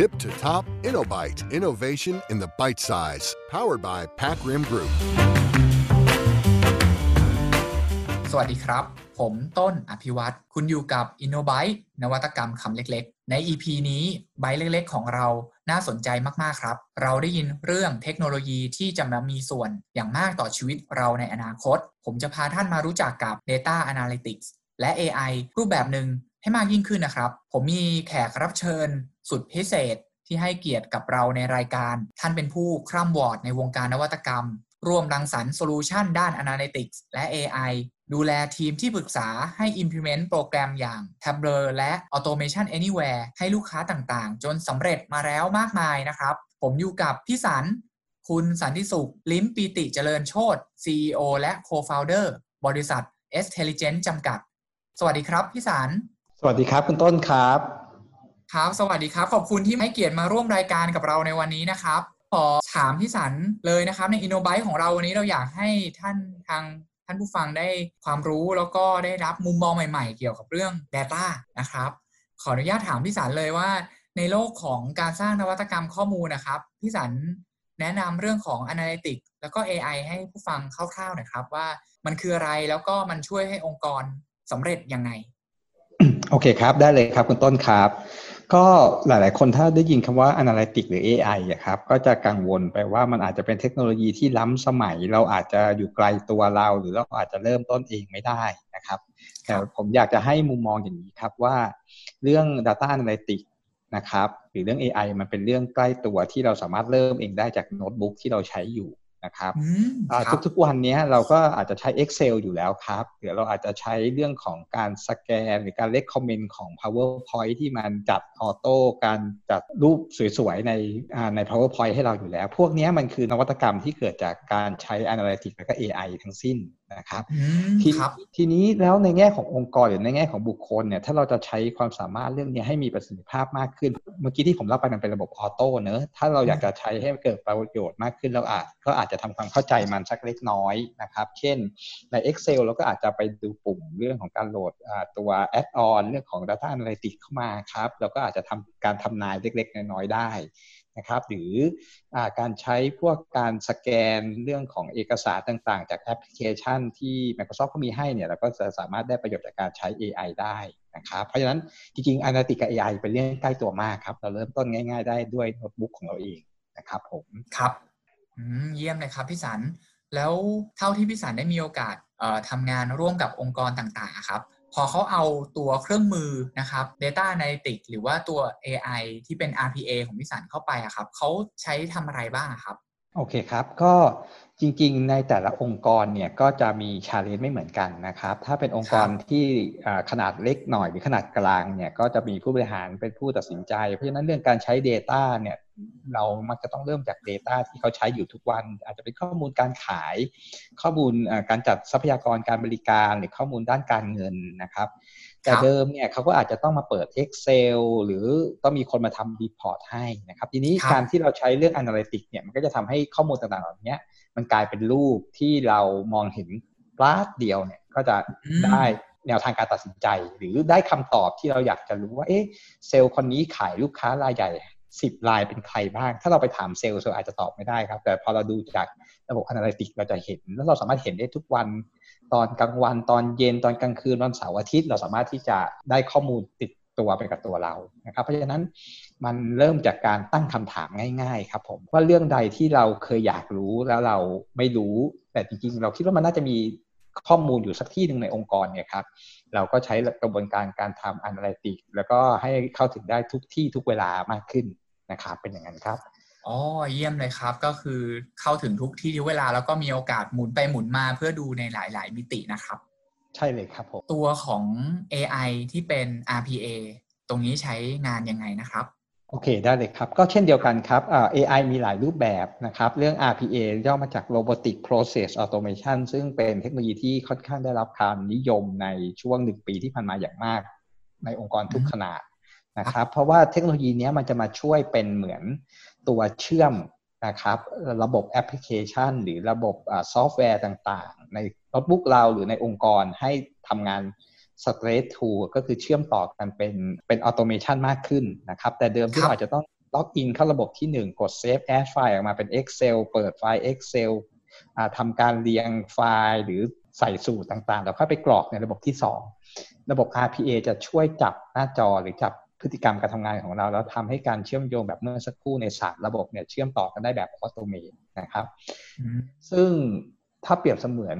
Tip to top InnoBite. Innovation in the bite size. Powered by Pac Rim Group. สวัสดีครับ ผมต้นอภิวัตรคุณอยู่กับ InnoBite นวัตกรรมคำเล็กๆ ใน EP นี้ไบต์เล็กๆ ของเราน่าสนใจมากๆครับ เราได้ยินเรื่องเทคโนโลยีที่จะมามีส่วนอย่างมากต่อชีวิตเราในอนาคต ผมจะพาท่านมารู้จักกับ Data Analytics และ AI รูปแบบหนึ่ง ให้มากยิ่งขึ้นนะครับ ผมมีแขกรับเชิญสุดพิเศษที่ให้เกียรติกับเราในรายการ ท่านเป็นผู้คร่ำหวอดในวงการนวัตกรรม ร่วมรังสรรค์ solution ด้าน Analytics และ AI ดูแลทีมที่ปรึกษาให้ implement โปรแกรมอย่าง Tableau และ Automation Anywhere ให้ลูกค้าต่างๆ จนสำเร็จมาแล้วมากมายนะครับ ผมอยู่กับพี่สัน คุณสันติสุข ลิ้มปีติเจริญโชต CEO และ Co-founder บริษัท S t e l l i g e n t จำกัด สวัสดีครับ พี่สัน สวัสดีครับ คุณต้นครับ ครับ สวัสดีครับ ขอบคุณที่ให้เกียรติมาร่วมรายการกับเราในวันนี้นะครับ ขอถามพี่สันเลยนะครับ ใน InnoByte ของเราวันนี้เราอยากให้ท่านทางท่านผู้ฟังได้ความรู้แล้วก็ได้รับมุมมองใหม่ๆ เกี่ยวกับเรื่อง Data นะครับ ขออนุญาตถามพี่สันเลยว่า ในโลกของการสร้างนวัตกรรมข้อมูลนะครับพี่สันแนะนำเรื่องของ Analytics แล้วก็ AI ให้ผู้ฟังคร่าวๆหนะครับ ว่ามันคืออะไรแล้วก็มันช่วยให้องค์กรสำเร็จยังไง โอเคครับ ได้เลยครับคุณต้นครับ ก็หลาย ๆ คนถ้าได้ยินคำว่า Analytics หรือ AI อะครับ ก็จะกังวลไปว่ามันอาจจะเป็นเทคโนโลยีที่ล้ำสมัย เราอาจจะอยู่ไกลตัวเรา หรือเราอาจจะเริ่มต้นเองไม่ได้นะครับ แต่ผมอยากจะให้มุมมองอย่างนี้ครับว่าเรื่อง Data Analytics นะครับ หรือเรื่อง AI มันเป็นเรื่องใกล้ตัวที่เราสามารถเริ่มเองได้จากโน้ตบุ๊กที่เราใช้อยู่ นะครับทุกๆวันนี้เราก็อาจจะใช้ Excel อยู่แล้วครับหรือเราอาจจะใช้เรื่องของการสแกน หรือการเล c คอมเมนต์ของ PowerPoint ที่มันจัด auto การจัดรูปสวยๆในใน PowerPoint ให้เราอยู่แล้ว พวกนี้มันคือนวัตกรรมที่เกิดจากการใช้ Analytics และก็ AI ทั้งสิ้น นะครับททีนี้แล้วในแง่ขององค์กรหรือในแง่ของบุคคลเนี่ยถ้าเราจะใช้ความสามารถเรื่องนี้ให้มีประสิทธิภาพมากขึ้น เมื่อกี้ที่ผมเล่าไปมันเป็นระบบ auto เนอะถ้าเราอยากจะใช้ให้เกิดประโยชน์มากขึ้นเราอาจก็อาจจะทำความเข้าใจมันสักเล็กน้อยนะครับ เช่นใน Excel เราก็อาจจะไปดูปุ่มเรื่องของการโหลดตัว add-on เรื่องของ Data Analytics เข้ามาครับเราก็อาจจะทำการทำนายเล็ก ๆ น้อยๆได้ นะครับหรือการใช้พวกการสแกนเรื่องของเอกสารต่างๆ จากแอปพลิเคชันที่ Microsoft เขามีให้เนี่ยเราก็จะสามารถได้ประโยชน์จากการใช้ AI ได้นะครับเพราะฉะนั้นจริงๆ Analytics กับ AI เป็นเรื่องใกล้ตัวมากครับ เราเริ่มต้นง่ายๆ ได้ด้วยโน้ตบุ๊กของเราเองนะครับผมครับเยี่ยมเลยครับพี่สัน แล้วเท่าที่พี่สันได้มีโอกาสทำงานร่วมกับองค์กรต่างๆครับ พอเขาเอาตัวเครื่องมือนะครับ Data Analytics หรือว่าตัว AI ที่เป็น RPA ของพิสันเข้าไปอะครับเขาใช้ทำอะไรบ้างครับ โอเคครับ ก็จริงๆ ในแต่ละองค์กรเนี่ยก็จะมีชาเลนจ์ไม่เหมือนกันนะครับ ถ้าเป็นองค์กรที่ขนาดเล็กหน่อยหรือขนาดกลางเนี่ยก็จะมีผู้บริหารเป็นผู้ตัดสินใจ เพราะฉะนั้นเรื่องการใช้ Data เนี่ย เรามักจะต้องเริ่มจาก Data ที่เขาใช้อยู่ทุกวัน อาจจะเป็นข้อมูลการขาย ข้อมูลการจัดทรัพยากรการบริการ หรือข้อมูลด้านการเงินนะครับ แต่เดิมเนี่ยเขาก็อาจจะต้องมาเปิด Excel หรือต้องมีคนมาทำรีพอร์ตให้นะครับ ทีนี้การที่เราใช้เรื่อง Analytics เนี่ยมันก็จะทำให้ข้อมูลต่างๆเหล่านี้มันกลายเป็นรูปที่เรามองเห็นปลาดเดียวเนี่ยก็จะได้แนวทางการตัดสินใจ หรือได้คำตอบที่เราอยากจะรู้ว่า เอ๊ะเซลล์คนนี้ขายลูกค้ารายใหญ่ สิบรายเป็นใครบ้าง ถ้าเราไปถามเซลล์เซลล์อาจจะตอบไม่ได้ครับ แต่พอเราดูจากระบบอนาลิติกเราจะเห็น แล้วเราสามารถเห็นได้ทุกวัน ตอนกลางวันตอนเย็นตอนกลางคืนวันเสาร์อาทิตย์ เราสามารถที่จะได้ข้อมูลติดตัวไปกับตัวเรานะครับ เพราะฉะนั้นมันเริ่มจากการตั้งคำถามง่าย ๆ ครับผมว่าเรื่องใดที่เราเคยอยากรู้แล้วเราไม่รู้ แต่จริงๆ เราคิดว่ามันน่าจะมีข้อมูลอยู่สักที่หนึ่งในองค์กรเนี่ยครับเราก็ใช้กระบวนการการทำ analytic แล้วก็ให้เข้าถึงได้ทุกที่ทุกเวลามากขึ้น นะครับเป็นอย่างนั้นครับอ๋อเยี่ยมเลยครับก็คือเข้าถึงทุกที่ทุกเวลาแล้วก็มีโอกาสหมุนไปหมุนมาเพื่อดูในหลาย ๆ มิตินะครับ ใช่เลยครับผมตัวของ AI ที่เป็น RPA ตรงนี้ใช้งานยังไงนะครับโอเคได้เลยครับ ก็เช่นเดียวกันครับ AI มีหลายรูปแบบนะครับ เรื่อง RPA ย่อมาจาก Robotic Process Automation ซึ่งเป็นเทคโนโลยีที่ค่อนข้างได้รับความนิยมในช่วงหนึ่งปีที่ผ่านมาอย่างมาก ในองค์กรทุกขนาด นะครับ เพราะว่าเทคโนโลยีนี้มันจะมาช่วยเป็นเหมือนตัวเชื่อมนะครับระบบแอปพลิเคชัน หรือระบบซอฟต์แวร์ต่างๆ ในโน้ตบุ๊กเราหรือในองค์กรให้ทำงาน straight through ก็คือเชื่อมต่อกันเป็นเป็น automation มากขึ้นนะครับ แต่เดิมที่เราอาจจะต้องล็อกอินเข้าระบบที่ 1 กด Save As ไฟล์ออกมาเป็น Excel เปิดไฟล์ Excel ทำการเรียงไฟล์หรือใส่สูตรต่างๆ แล้วค่อยไปกรอกในระบบที่ 2 ระบบ RPA จะช่วยจับหน้าจอหรือจับ พฤติกรรมการทำงานของเรา แล้วทำให้การเชื่อมโยงแบบเมื่อสักครู่ในสามระบบเนี่ยเชื่อมต่อกันได้แบบ automateนะครับ ซึ่งถ้าเปรียบเสมือน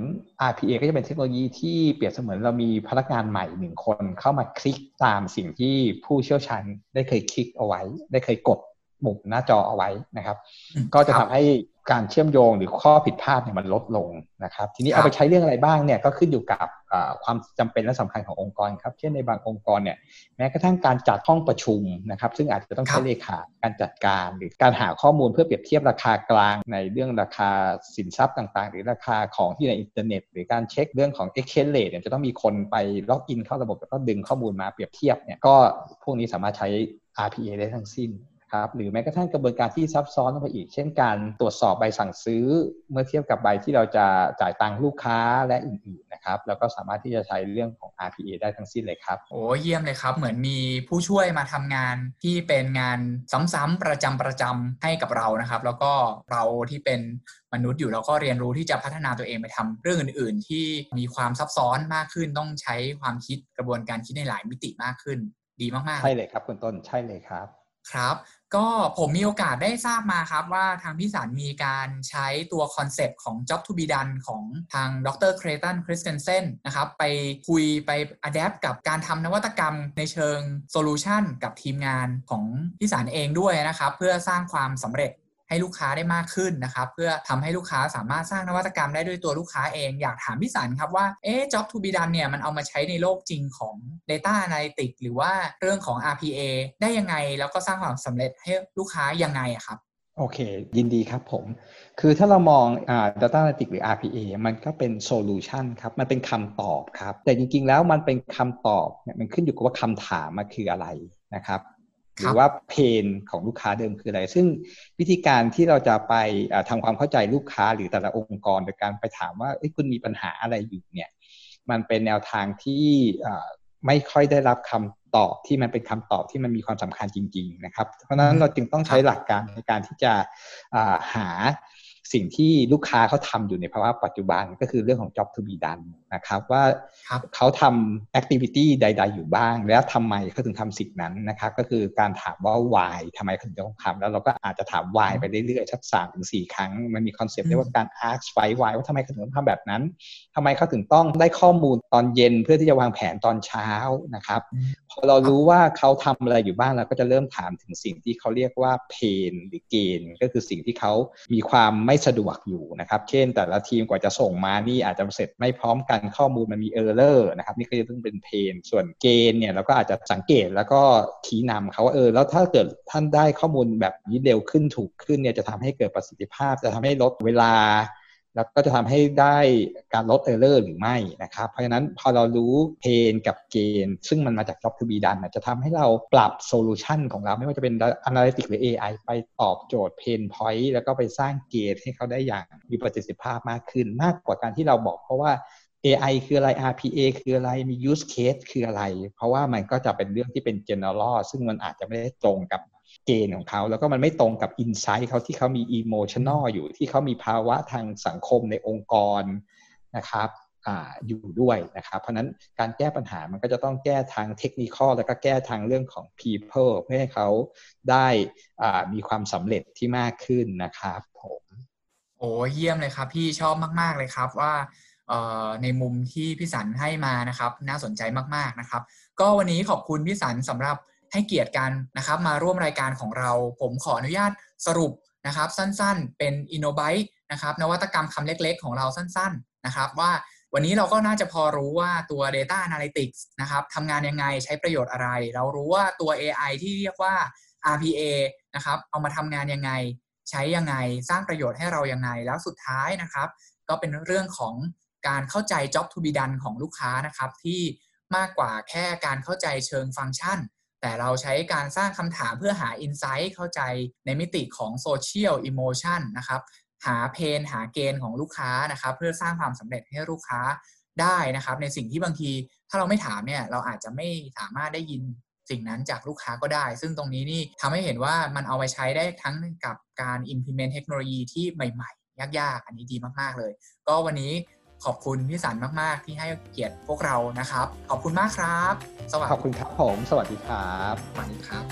RPA ก็จะเป็นเทคโนโลยีที่เปรียบเสมือนเรามีพนักงานใหม่หนึ่งคนเข้ามาคลิกตามสิ่งที่ผู้เชี่ยวชาญได้เคยคลิกเอาไว้ ได้เคยกดมุมหน้าจอเอาไว้นะครับ ก็จะทำให้ การเชื่อมโยงหรือข้อผิดพลาดเนี่ยมันลดลงนะครับ ทีนี้เอาไปใช้เรื่องอะไรบ้างเนี่ยก็ขึ้นอยู่กับความจำเป็นและสำคัญขององค์กรครับเช่นในบางองค์กรเนี่ยแม้กระทั่งการจัดห้องประชุมนะครับ ซึ่งอาจจะต้องใช้เลขาการจัดการหรือการหาข้อมูลเพื่อเปรียบเทียบราคากลางในเรื่องราคาสินทรัพย์ต่างๆ หรือราคาของที่ในอินเทอร์เน็ต หรือการเช็คเรื่องของ exchange rate เนี่ยจะต้องมีคนไปล็อกอินเข้าระบบแล้วก็ดึงข้อมูลมาเปรียบเทียบเนี่ยก็พวกนี้สามารถใช้ RPA ได้ทั้งสิ้น ครับหรือแม้กระทั่งกระบวนการที่ซับซ้อนลงไปอีก เช่นการตรวจสอบใบสั่งซื้อ เมื่อเทียบกับใบที่เราจะจ่ายตังค์ลูกค้าและอื่นๆนะครับแล้วก็สามารถที่จะใช้เรื่องของ RPA ได้ทั้งสิ้นเลยครับโอ้เยี่ยมเลยครับเหมือนมีผู้ช่วยมาทำงานที่เป็นงานซ้ำๆประจำประจำให้กับเรานะครับ แล้วก็เราที่เป็นมนุษย์อยู่เราก็เรียนรู้ที่จะพัฒนาตัวเองไปทำเรื่องอื่น ๆ ที่มีความซับซ้อนมากขึ้นต้องใช้ความคิดกระบวนการคิดในหลายมิติมากขึ้น ดีมากๆใช่เลยครับคุณต้นใช่เลยครับ ครับ ก็ผมมีโอกาสได้ทราบมาครับว่าทางพี่สานมีการใช้ตัวคอนเซปต์ของ Job to be done ของทางดร. Clayton Christensen นะครับ ไปคุยไป adapt กับการทำนวัตกรรมในเชิง solution กับทีมงานของพี่สันเองด้วยนะครับ เพื่อสร้างความสำเร็จ ให้ลูกค้าได้มากขึ้นนะครับ เพื่อทำให้ลูกค้าสามารถสร้างนวัตกรรมได้ด้วยตัวลูกค้าเองอยากถามพี่สันครับว่าเอ๊ะ job to be done เนี่ยมันเอามาใช้ในโลกจริงของ data analytics หรือว่าเรื่องของ RPA ได้ยังไงแล้วก็สร้างความสำเร็จให้ลูกค้ายังไงครับโอเค ยินดีครับผม คือถ้าเรามองอ่า data analytics หรือ RPA มันก็เป็น solution ครับ มันเป็นคำตอบครับ แต่จริงๆ แล้วมันเป็นคำตอบเนี่ยมันขึ้นอยู่กับว่าคำถามมันคืออะไรนะครับ หรือว่า pain ของลูกค้าเดิมคืออะไร ซึ่งวิธีการที่เราจะไปทำความเข้าใจลูกค้าหรือแต่ละองค์กรโดยการไปถามว่าคุณมีปัญหาอะไรอยู่เนี่ย มันเป็นแนวทางที่ไม่ค่อยได้รับคำ ตอบที่มันเป็นคำตอบที่มันมีความสำคัญจริง ๆ นะครับ เพราะฉะนั้นเราจึงต้องใช้หลักการในการที่จะหาสิ่งที่ลูกค้าเขาทำอยู่ในภาวะปัจจุบันก็คือเรื่องของ job to be done นะครับ ว่าเขาทำ activity ใด ๆ อยู่บ้าง แล้วทำไมเขาถึงทำสิ่งนั้นนะครับ ก็คือการถามว่า why ทำไมเขาถึงต้องทำแล้วเราก็อาจจะถาม why ไปเรื่อยๆสักสามถึงสี่ครั้ง มันมีคอนเซปต์เรียกว่าการ ask why why ว่าทำไมเขาถึงต้องทำแบบนั้นทำไมเขาถึงต้องได้ข้อมูลตอนเย็นเพื่อที่จะวางแผนตอนเช้านะครับพอเรารู้ว่าเขาทำอะไรอยู่บ้างเราก็จะเริ่มถามถึงสิ่งที่เขาเรียกว่า pain หรือเกณฑ์ก็คือสิ่งที่เขามีความไม่สะดวกอยู่นะครับ เช่น แต่ละทีมกว่าจะส่งมานี่อาจจะเสร็จไม่พร้อมกันข้อมูลมันมี error นะครับนี่ก็จะต้องเป็น pain ส่วน gain เนี่ยเราก็อาจจะสังเกตแล้วก็ชี้นำเขาว่าเออแล้วถ้าเกิดท่านได้ข้อมูลแบบนี้เร็วขึ้นถูกขึ้นเนี่ยจะทำให้เกิดประสิทธิภาพจะทำให้ลดเวลา แล้วก็จะทำให้ได้การลด error หรือไม่นะครับ เพราะฉะนั้นพอเรารู้ pain กับ gain ซึ่งมันมาจาก Job to be done จะทำให้เราปรับ solution ของเราไม่ว่าจะเป็น Analytics หรือ AI ไปตอบโจทย์เพนพอยต์แล้วก็ไปสร้างเกณฑ์ให้เขาได้อย่างมีประสิทธิภาพมากขึ้น มากกว่าการที่เราบอกเพราะว่า AI คืออะไร RPA คืออะไร มี use case คืออะไร เพราะว่ามันก็จะเป็นเรื่องที่เป็น general ซึ่งมันอาจจะไม่ได้ตรงกับ เกณฑ์ของเขา แล้วก็มันไม่ตรงกับ insight เขาที่เขามี emotional อยู่ที่เขามีภาวะทางสังคมในองค์กรนะครับออยู่ด้วยนะครับ เพราะนั้นการแก้ปัญหามันก็จะต้องแก้ทางเทคนิคแล้วก็แก้ทางเรื่องของ people เพื่อให้เขาได้มีความสำเร็จที่มากขึ้นนะครับผมโอ้เยี่ยมเลยครับพี่ชอบมาก ๆ เลยครับว่าในมุมที่พี่สันให้มานะครับ น่าสนใจมากๆนะครับ ก็วันนี้ขอบคุณพี่สันสำหรับ ให้เกียรติกันนะครับ มาร่วมรายการของเรา ผมขออนุญาตสรุปนะครับ สั้นๆ เป็น i n n o b y t e นะครับนวัตกรรมคำเล็กๆ ของเราสั้นๆนะครับ ว่าวันนี้เราก็น่าจะพอรู้ว่าตัว Data Analytics นะครับทำงานยังไงใช้ประโยชน์อะไร เรารู้ว่าตัว AI ที่เรียกว่า RPA นะครับเอามาทำงานยังไง ใช้ยังไงสร้างประโยชน์ให้เรายังไง แล้วสุดท้ายนะครับ ก็เป็นเรื่องของการเข้าใจ job to be done ของลูกค้านะครับ ที่มากกว่าแค่การเข้าใจเชิงฟังก์ชัน แต่เราใช้การสร้างคำถามเพื่อหา insight เข้าใจในมิติของ social emotion นะครับหาเพนหาเกณฑ์ของลูกค้านะครับ เพื่อสร้างความสำเร็จให้ลูกค้าได้นะครับ ในสิ่งที่บางทีถ้าเราไม่ถามเนี่ยเราอาจจะไม่สามารถได้ยินสิ่งนั้นจากลูกค้าก็ได้ ซึ่งตรงนี้นี่ทำให้เห็นว่ามันเอาไปใช้ได้ทั้งกับการ implement เทคโนโลยีที่ใหม่ ๆ ยาก ๆ อันนี้ดีมาก ๆ เลย ก็วันนี้ ขอบคุณพี่สันมาก ๆ ที่ให้เกียรติพวกเรานะครับ ขอบคุณมากครับ สวัสขอบดีคุณครับผม สวัสดีครับ สวัสดีครับ